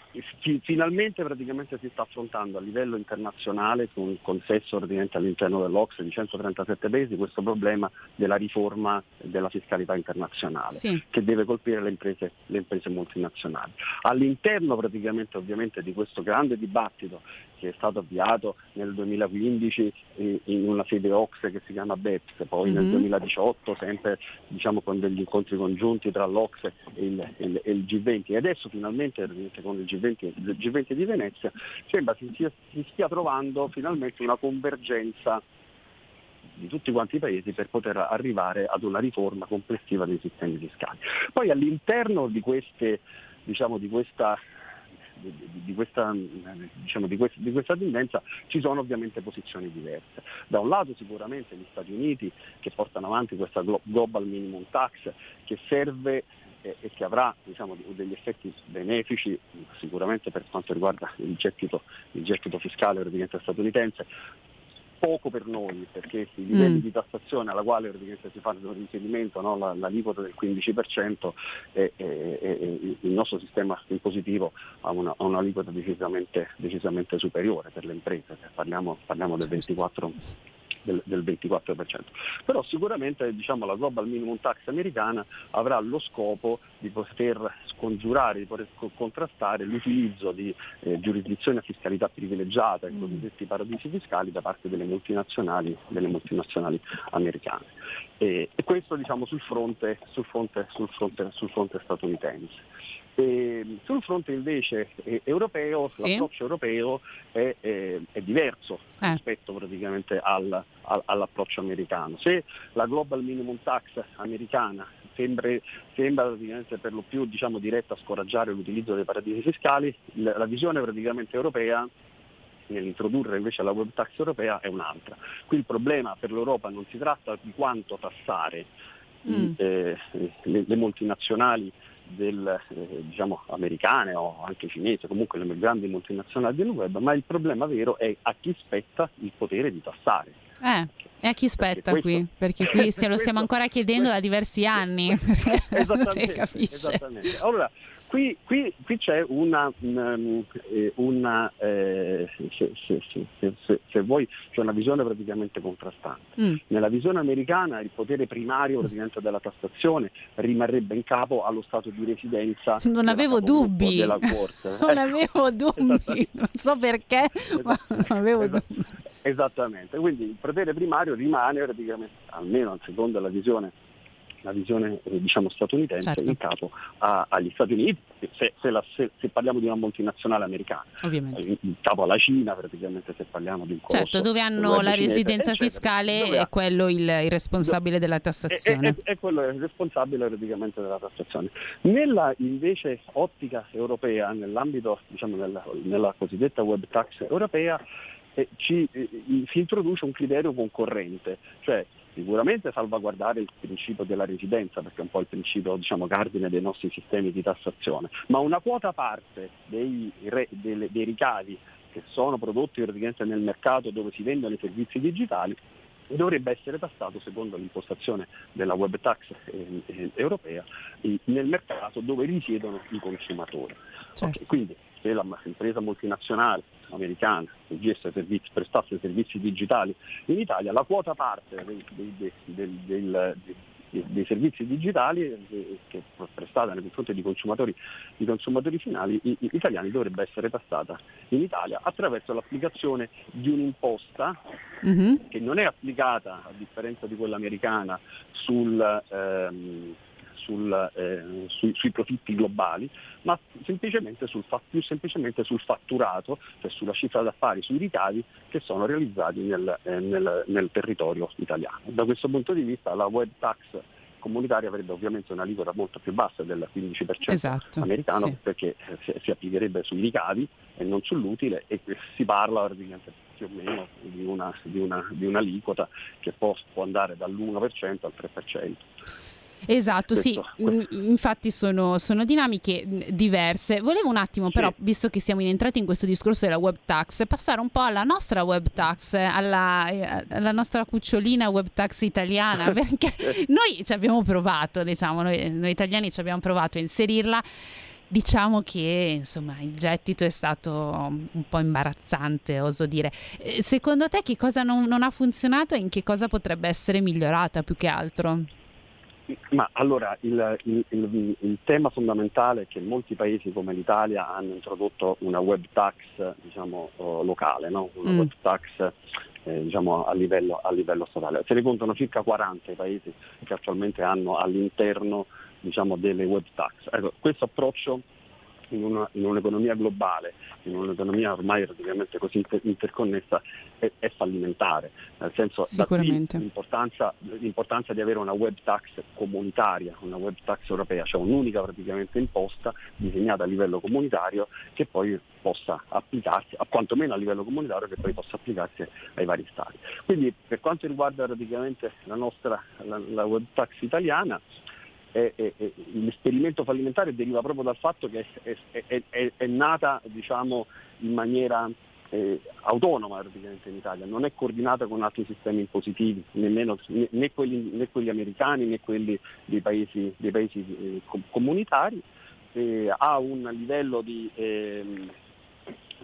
S4: finalmente praticamente si sta affrontando a livello internazionale con un consesso all'interno dell'Ocse di 137 paesi questo problema della riforma della fiscalità internazionale sì. che deve colpire le imprese, le imprese multinazionali. All'interno praticamente ovviamente di questo grande dibattito che è stato avviato nel 2015 in una sede OXE che si chiama BEPS, poi mm-hmm. nel 2018 sempre diciamo, con degli incontri congiunti tra l'OXE e il, il, il G20 e adesso finalmente con il G20, il G20 di Venezia sembra si, si stia trovando finalmente una convergenza di tutti quanti i paesi per poter arrivare ad una riforma complessiva dei sistemi fiscali. Poi all'interno di, queste, diciamo, di questa di, questa, diciamo, di, questa, di, questa, tendenza ci sono ovviamente posizioni diverse. Da un lato sicuramente gli Stati Uniti che portano avanti questa global minimum tax che serve e, e che avrà diciamo, degli effetti benefici sicuramente per quanto riguarda il gettito, il gettito fiscale statunitense, poco per noi perché i livelli mm. di tassazione alla quale si fa riferimento, no? la, l'aliquota del 15%, e, e, e, il nostro sistema impositivo ha, una, ha un'aliquota decisamente, decisamente, superiore per le imprese, parliamo, parliamo del 24% del, del 24%. Però sicuramente diciamo, la Global Minimum Tax americana avrà lo scopo di poter scongiurare, di poter contrastare l'utilizzo di eh, giurisdizioni a fiscalità privilegiata, i mm. cosiddetti paradisi fiscali, da parte delle multinazionali, delle multinazionali americane. E, e questo diciamo, sul, fronte, sul, fronte, sul, fronte, sul fronte statunitense. E sul fronte invece eh, europeo, sì. l'approccio europeo è, è, è diverso eh. rispetto praticamente al, al, all'approccio americano. Se la Global Minimum Tax americana sembra, sembra praticamente per lo più diciamo, diretta a scoraggiare l'utilizzo dei paradisi fiscali, la, la visione praticamente europea nell'introdurre invece la web tax europea è un'altra. Qui il problema per l'Europa non si tratta di quanto tassare mm. eh, le, le multinazionali del, eh, diciamo, americane o anche cinesi, comunque le grandi multinazionali del web, ma il problema vero è a chi spetta il potere di tassare.
S1: Eh, e a chi spetta perché qui? Perché qui se lo stiamo ancora chiedendo questo, da diversi anni.
S4: esattamente, esattamente. Allora, qui, qui, qui c'è una, una eh, se, se, se, se, vuoi, c'è una visione praticamente contrastante. Mm. Nella visione americana il potere primario praticamente della tassazione rimarrebbe in capo allo stato di residenza.
S1: Non avevo dubbi. Della corte. non avevo dubbi, non so perché, ma non avevo dubbi.
S4: Esattamente, quindi il potere primario rimane praticamente, almeno secondo la visione la visione eh, diciamo, statunitense certo. in capo a, agli Stati Uniti, se, se, la, se, se, parliamo di una multinazionale americana,
S1: Ovviamente.
S4: in, in, capo alla Cina praticamente se parliamo di un
S1: colosso. Certo, dove hanno la cinese, residenza eccetera. fiscale è quello il, il responsabile della tassazione.
S4: È, è, è, quello il responsabile praticamente della tassazione. Nella invece ottica europea, nell'ambito, diciamo, nella, nella cosiddetta web tax europea, eh, ci, eh, si introduce un criterio concorrente, cioè sicuramente salvaguardare il principio della residenza, perché è un po' il principio diciamo, cardine dei nostri sistemi di tassazione, ma una quota parte dei, dei, dei ricavi che sono prodotti praticamente nel mercato dove si vendono i servizi digitali dovrebbe essere tassato secondo l'impostazione della web tax eh, eh, europea nel mercato dove risiedono i consumatori. Certo. Okay, quindi se l'impresa multinazionale americana che gesta servizi, prestasse servizi digitali in Italia, la quota parte dei, dei, dei, dei servizi digitali eh, che prestata nei confronti di consumatori, di consumatori finali i, i, italiani dovrebbe essere tassata in Italia attraverso l'applicazione di un'imposta mm-hmm. che non è applicata, a differenza di quella americana, sul, ehm, sul, eh, sui, sui, profitti globali, ma semplicemente sul, più semplicemente sul fatturato, cioè sulla cifra d'affari, sui ricavi che sono realizzati nel, eh, nel, nel territorio italiano. Da questo punto di vista la web tax comunitaria avrebbe ovviamente una liquida molto più bassa del 15% esatto, americano sì. perché eh, si, applicherebbe sui ricavi e non sull'utile e si parla più o meno di, una, di, una, di un'aliquota che può, può andare dall'1% al 3%.
S1: Esatto, sì, infatti sono, sono, dinamiche diverse. Volevo un attimo sì. però, visto che siamo entrati in questo discorso della web tax, passare un po' alla nostra web tax, alla, eh, alla nostra cucciolina web tax italiana, perché noi ci abbiamo provato, diciamo, noi, noi italiani ci abbiamo provato a inserirla. Diciamo che insomma il gettito è stato un po' imbarazzante, oso dire. Eh, secondo te che cosa non, non ha funzionato e in che cosa potrebbe essere migliorata più che altro?
S4: Ma allora il, il, il, il, tema fondamentale è che molti paesi come l'Italia hanno introdotto una web tax diciamo, uh, locale, no? una mm. web tax eh, diciamo, a, livello, a, livello, statale. Se ne contano circa 40 i paesi che attualmente hanno all'interno diciamo, delle web tax. Ecco, questo approccio in, una, in, un'economia globale, in un'economia ormai praticamente così inter- interconnessa, è, è, fallimentare. Nel senso, da qui l'importanza, l'importanza, di avere una web tax comunitaria, una web tax europea, cioè un'unica praticamente imposta disegnata a livello comunitario che poi possa applicarsi, a quantomeno a livello comunitario, che poi possa applicarsi ai vari stati. Quindi per quanto riguarda praticamente la nostra la, la web tax italiana, è, è, l'esperimento fallimentare deriva proprio dal fatto che è, nata diciamo, in maniera eh, autonoma praticamente in Italia, non è coordinata con altri sistemi impositivi, nemmeno, né, quelli, né, quelli, americani né quelli dei paesi, dei paesi eh, comunitari, eh, ha un livello di, ehm,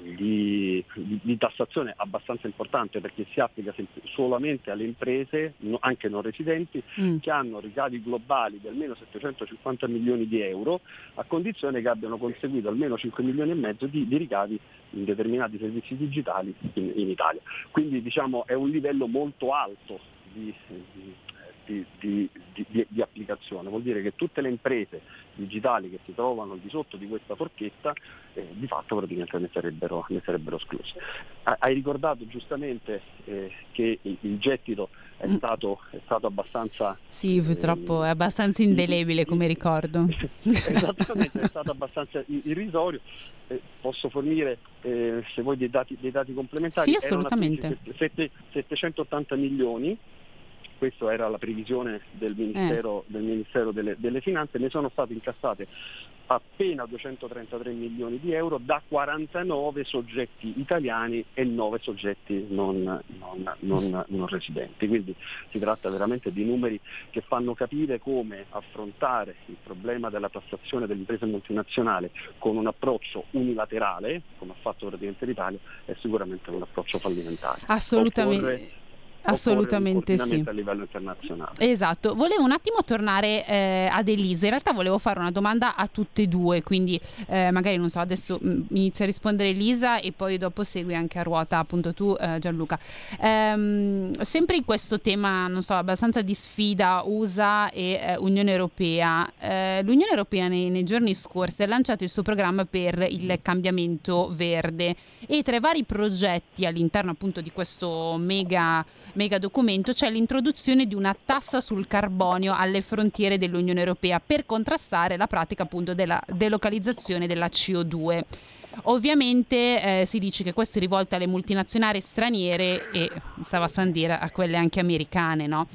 S4: di, di, tassazione abbastanza importante perché si applica solamente alle imprese, anche non residenti, mm. che hanno ricavi globali di almeno 750 milioni di euro, a condizione che abbiano conseguito almeno 5 milioni e mezzo di, di ricavi in determinati servizi digitali in, in, Italia. Quindi diciamo, è un livello molto alto di, di, di, di, di, applicazione, vuol dire che tutte le imprese digitali che si trovano al di sotto di questa forchetta eh, di fatto praticamente ne sarebbero, ne sarebbero escluse. Hai ricordato giustamente eh, che il, il gettito è mm. stato, è stato, abbastanza...
S1: Sì, purtroppo eh, è abbastanza indelebile come ricordo.
S4: Esattamente, è stato abbastanza irrisorio. Eh, posso fornire, eh, se vuoi, dei dati, dei dati complementari?
S1: Sì, assolutamente.
S4: 780 milioni questa era la previsione del Ministero, eh. del ministero delle, delle, Finanze, ne sono state incassate appena 233 milioni di euro da 49 soggetti italiani e 9 soggetti non, non, non, non, residenti. Quindi si tratta veramente di numeri che fanno capire come affrontare il problema della tassazione delle imprese multinazionali con un approccio unilaterale, come ha fatto praticamente l'Italia, è sicuramente un approccio fallimentare.
S1: Assolutamente. Occorre Assolutamente sì.
S4: a livello internazionale.
S1: Esatto. Volevo un attimo tornare eh, ad Elisa. In realtà volevo fare una domanda a tutte e due, quindi eh, magari non so, adesso mh, mm, inizia a rispondere Elisa e poi dopo segui anche a ruota appunto tu eh, Gianluca. Ehm, sempre in questo tema, non so, abbastanza di sfida USA e eh, Unione Europea. Eh, L'Unione Europea nei, nei giorni scorsi ha lanciato il suo programma per il cambiamento verde e tra i vari progetti all'interno appunto di questo mega mega documento c'è l'introduzione di una tassa sul carbonio alle frontiere dell'Unione Europea per contrastare la pratica appunto della delocalizzazione della CO2. Ovviamente eh, si dice che questo è rivolto alle multinazionali straniere e stava a dire a quelle anche americane, no?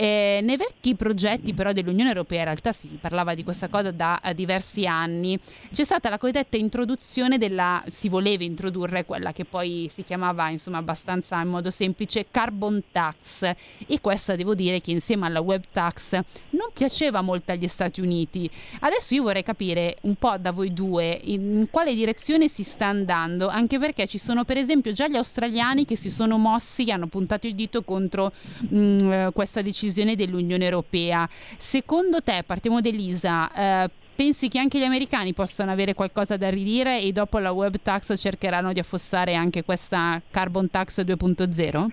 S1: Eh, nei vecchi progetti però dell'Unione Europea, in realtà si parlava di questa cosa da uh, diversi anni, c'è stata la cosiddetta introduzione della, si voleva introdurre quella che poi si chiamava insomma abbastanza in modo semplice carbon tax e questa devo dire che insieme alla web tax non piaceva molto agli Stati Uniti. Adesso io vorrei capire un po' da voi due in quale direzione si sta andando, anche perché ci sono per esempio già gli australiani che si sono mossi, che hanno puntato il dito contro mh, mm, questa decisione decisione dell'Unione Europea. Secondo te, partiamo da Elisa, eh, pensi che anche gli americani possano avere qualcosa da ridire e dopo la web tax cercheranno di affossare anche questa carbon tax 2.0?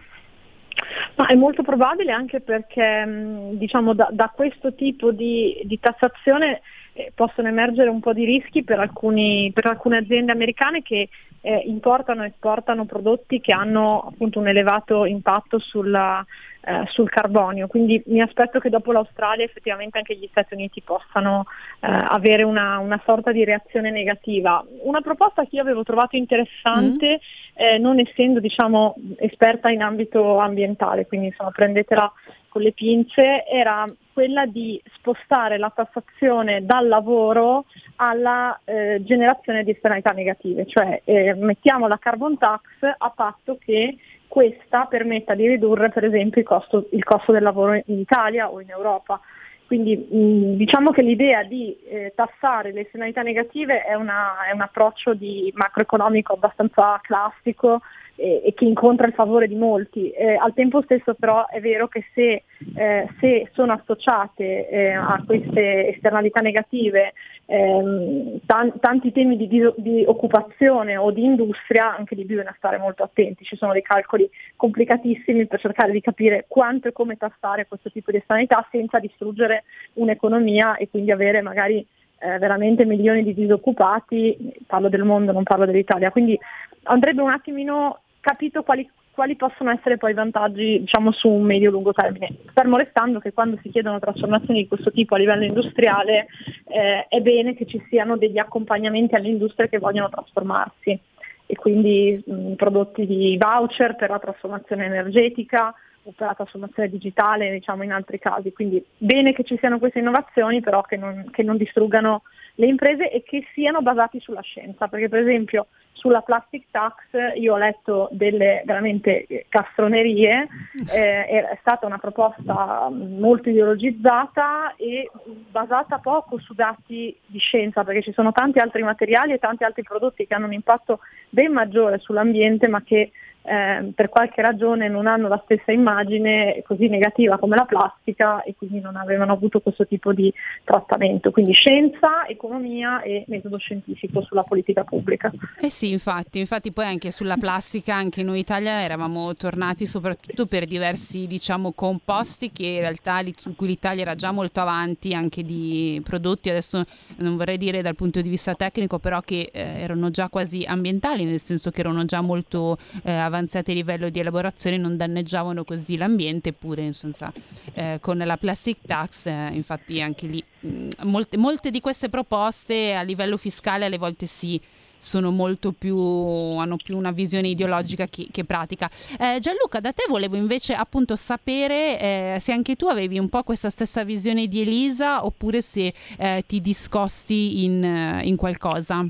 S2: Ma è molto probabile anche perché mm, diciamo, da, da questo tipo di, di tassazione eh, possono emergere un po' di rischi per, alcuni, per alcune aziende americane che eh, importano e esportano prodotti che hanno appunto un elevato impatto sulla, eh, sul carbonio, quindi mi aspetto che dopo l'Australia effettivamente anche gli Stati Uniti possano eh, avere una, una, sorta di reazione negativa. Una proposta che io avevo trovato interessante, mm. eh, non essendo diciamo, esperta in ambito ambientale, quindi insomma, prendetela con le pinze, era quella di spostare la tassazione dal lavoro alla eh, generazione di esternalità negative, cioè eh, mettiamo la carbon tax a patto che questa permetta di ridurre per esempio il costo, il costo del lavoro in Italia o in Europa. Quindi mh, diciamo che l'idea di eh, tassare le esternalità negative è, una, è un approccio di macroeconomico abbastanza classico e, che incontra il favore di molti. Eh, al tempo stesso però è vero che se, eh, se sono associate eh, a queste esternalità negative ehm, tan- tanti temi di, di, di, occupazione o di industria, anche lì bisogna stare molto attenti. Ci sono dei calcoli complicatissimi per cercare di capire quanto e come tassare questo tipo di esternalità senza distruggere un'economia e quindi avere magari eh, veramente milioni di disoccupati, parlo del mondo, non parlo dell'Italia, quindi andrebbe un attimino capito quali, quali possono essere poi i vantaggi diciamo, su un medio-lungo termine, fermo restando che quando si chiedono trasformazioni di questo tipo a livello industriale eh, è bene che ci siano degli accompagnamenti alle industrie che vogliono trasformarsi. E quindi mh, prodotti di voucher per la trasformazione energetica operata su un'azione digitale diciamo in altri casi. Quindi bene che ci siano queste innovazioni, però che non, che non distruggano le imprese e che siano basati sulla scienza, perché per esempio sulla plastic tax io ho letto delle veramente castronerie, eh, è stata una proposta molto ideologizzata e basata poco su dati di scienza, perché ci sono tanti altri materiali e tanti altri prodotti che hanno un impatto ben maggiore sull'ambiente, ma che eh, per qualche ragione non hanno la stessa immagine così negativa come la plastica e quindi non avevano avuto questo tipo di trattamento. Quindi scienza, economia e metodo scientifico sulla politica pubblica.
S1: Eh sì, infatti, infatti poi anche sulla plastica, anche noi in Italia eravamo tornati soprattutto per diversi diciamo composti che in realtà su cui l'Italia era già molto avanti anche di prodotti, adesso non vorrei dire dal punto di vista tecnico, però che eh, erano già quasi ambientali, nel senso che erano già molto eh, avanti avanzati livello di elaborazione non danneggiavano così l'ambiente, eppure insomma, eh, con la plastic tax, eh, infatti anche lì mh, mm, molte, molte di queste proposte a livello fiscale alle volte sì sono molto più hanno più una visione ideologica che, che pratica. Eh, Gianluca, da te volevo invece appunto sapere eh, se anche tu avevi un po' questa stessa visione di Elisa oppure se eh, ti discosti in, in qualcosa.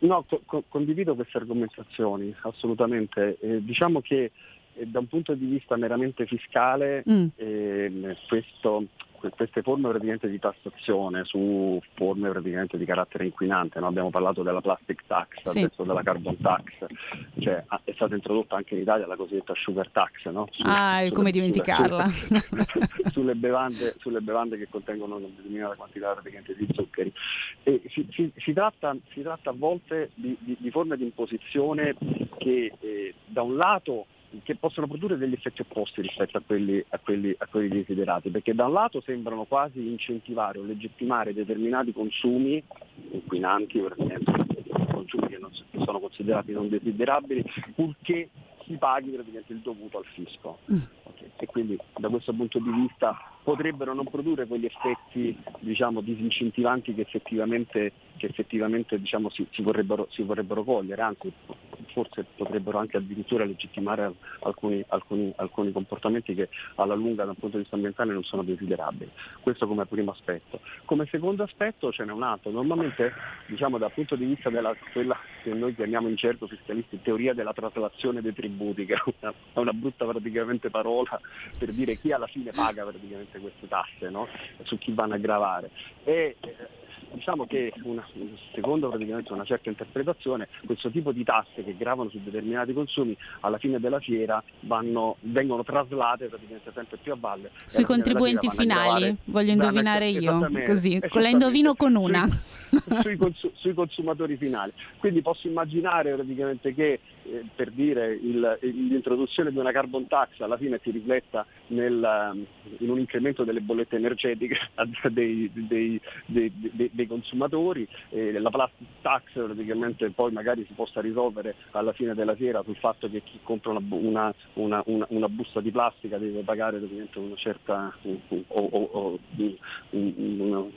S4: No, co- condivido queste argomentazioni, assolutamente. Eh, diciamo che eh, da un punto di vista meramente fiscale mm. eh, questo queste forme praticamente di tassazione su forme praticamente di carattere inquinante, no? abbiamo parlato della plastic tax, sì. adesso della carbon tax, cioè, è stata introdotta anche in Italia la cosiddetta sugar tax, no?
S1: sulle, ah, sulle, come dimenticarla?
S4: Sulle, sulle, bevande, sulle, bevande, che contengono una determinata quantità praticamente di zuccheri. Si, si, si, tratta, si, tratta, a volte di, di, di forme di imposizione che eh, da un lato che possono produrre degli effetti opposti rispetto a quelli, a, quelli, a quelli, desiderati, perché da un lato sembrano quasi incentivare o legittimare determinati consumi inquinanti, consumi che, non, che sono considerati non desiderabili, purché si paghi praticamente il dovuto al fisco. Mm. Okay. E quindi da questo punto di vista potrebbero non produrre quegli effetti diciamo, disincentivanti che effettivamente, che effettivamente diciamo, si, si, vorrebbero, si, vorrebbero, cogliere, anzi forse potrebbero anche addirittura legittimare alcuni, alcuni, alcuni, comportamenti che alla lunga dal punto di vista ambientale non sono desiderabili. Questo come primo aspetto. Come secondo aspetto ce n'è un altro, normalmente diciamo, dal punto di vista della quella che noi chiamiamo in certo fiscalisti teoria della traslazione dei tributi, che è una, una brutta praticamente parola per dire chi alla fine paga praticamente queste tasse no? su chi vanno a gravare. E, eh, diciamo che una, secondo praticamente una certa interpretazione questo tipo di tasse che gravano su determinati consumi alla fine della fiera vanno, vengono traslate praticamente sempre più a valle.
S1: Sui contribuenti finali, voglio indovinare io, così, con la indovino con una.
S4: Sui, sui, cons- sui, consumatori finali. Quindi posso immaginare praticamente che eh, per dire il, l'introduzione di una carbon tax alla fine si rifletta nel, in un incremento delle bollette energetiche dei, dei, dei, dei consumatori, eh, la plastic tax praticamente poi magari si possa risolvere alla fine della fiera sul fatto che chi compra una, una, una, una busta di plastica deve pagare una certa, un, un, un,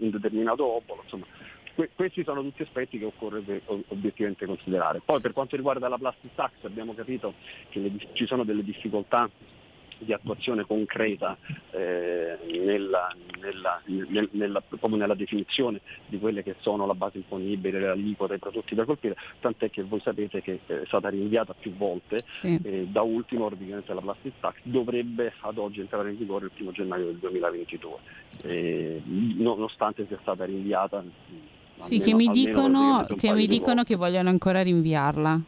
S4: un determinato obolo. Insomma. Que- questi sono tutti aspetti che occorre obiettivamente considerare. Poi per quanto riguarda la plastic tax abbiamo capito che ci sono delle difficoltà di attuazione concreta eh, nella, nella, nel, nella, proprio nella definizione di quelle che sono la base imponibile, le aliquote, i prodotti da colpire, tant'è che voi sapete che è stata rinviata più volte, sì. eh, da ultimo ordinamento la plastic tax dovrebbe ad oggi entrare in vigore il primo gennaio del 2022, eh, nonostante sia stata rinviata.
S1: Sì, almeno, che mi dicono, che, mi dicono che vogliono ancora rinviarla.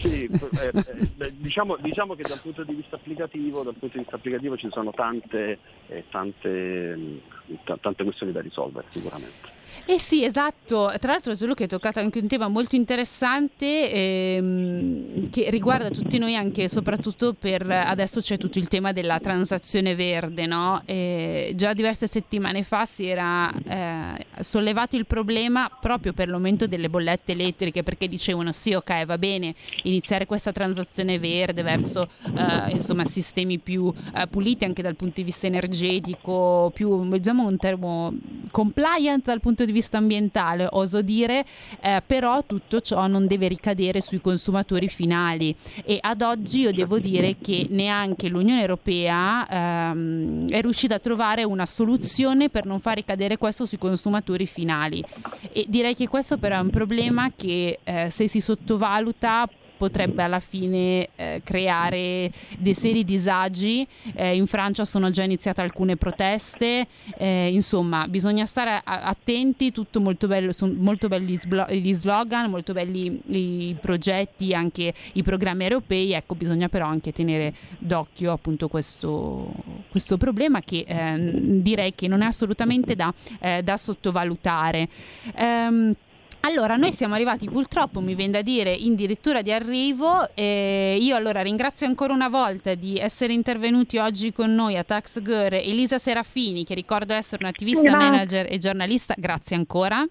S4: Sì, eh, eh, diciamo, diciamo, che dal punto di vista applicativo, punto di vista applicativo ci sono tante, eh, tante, t- tante questioni da risolvere sicuramente.
S1: Eh sì, esatto. Tra l'altro Gianluca hai toccato anche un tema molto interessante ehm, che riguarda tutti noi anche e soprattutto per adesso c'è tutto il tema della transazione verde, no? Eh, già diverse settimane fa si era eh, sollevato il problema proprio per l'aumento delle bollette elettriche perché dicevano sì, ok, va bene iniziare questa transazione verde verso eh, insomma sistemi più eh, puliti anche dal punto di vista energetico, più diciamo un termo compliant dal punto punto di vista ambientale, oso dire, eh, però tutto ciò non deve ricadere sui consumatori finali. E ad oggi io devo dire che neanche l'Unione Europea ehm, è riuscita a trovare una soluzione per non far ricadere questo sui consumatori finali. E direi che questo però è un problema che eh, se si sottovaluta potrebbe alla fine eh, creare dei seri disagi. Eh, in Francia sono già iniziate alcune proteste, eh, insomma bisogna stare a- attenti, tutto molto bello, sono molto belli sblo- gli slogan, molto belli i progetti, anche i programmi europei, ecco bisogna però anche tenere d'occhio appunto questo, questo problema che ehm, direi che non è assolutamente da, eh, da sottovalutare. Um, allora, noi siamo arrivati purtroppo, mi viene da dire, in dirittura di arrivo. Eh, io allora ringrazio ancora una volta di essere intervenuti oggi con noi a Tax Girl Elisa Serafini, che ricordo essere un'attivista, Grazie. manager e giornalista. Grazie ancora.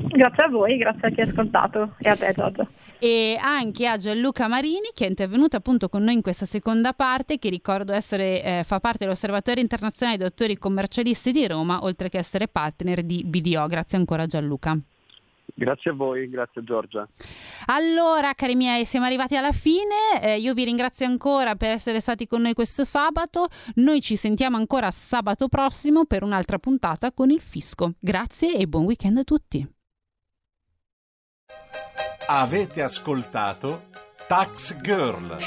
S2: Grazie a voi, grazie a chi ha ascoltato e a te Giorgio.
S1: E anche a Gianluca Marini che è intervenuto appunto con noi in questa seconda parte che ricordo essere, eh, fa parte dell'Osservatorio Internazionale dei Dottori Commercialisti di Roma oltre che essere partner di BDO. Grazie ancora Gianluca.
S4: Grazie a voi, grazie Giorgia.
S1: Allora, cari miei, siamo arrivati alla fine. Eh, io vi ringrazio ancora per essere stati con noi questo sabato. Noi ci sentiamo ancora sabato prossimo per un'altra puntata con il fisco. Grazie e buon weekend a tutti.
S5: Avete ascoltato Tax Girl.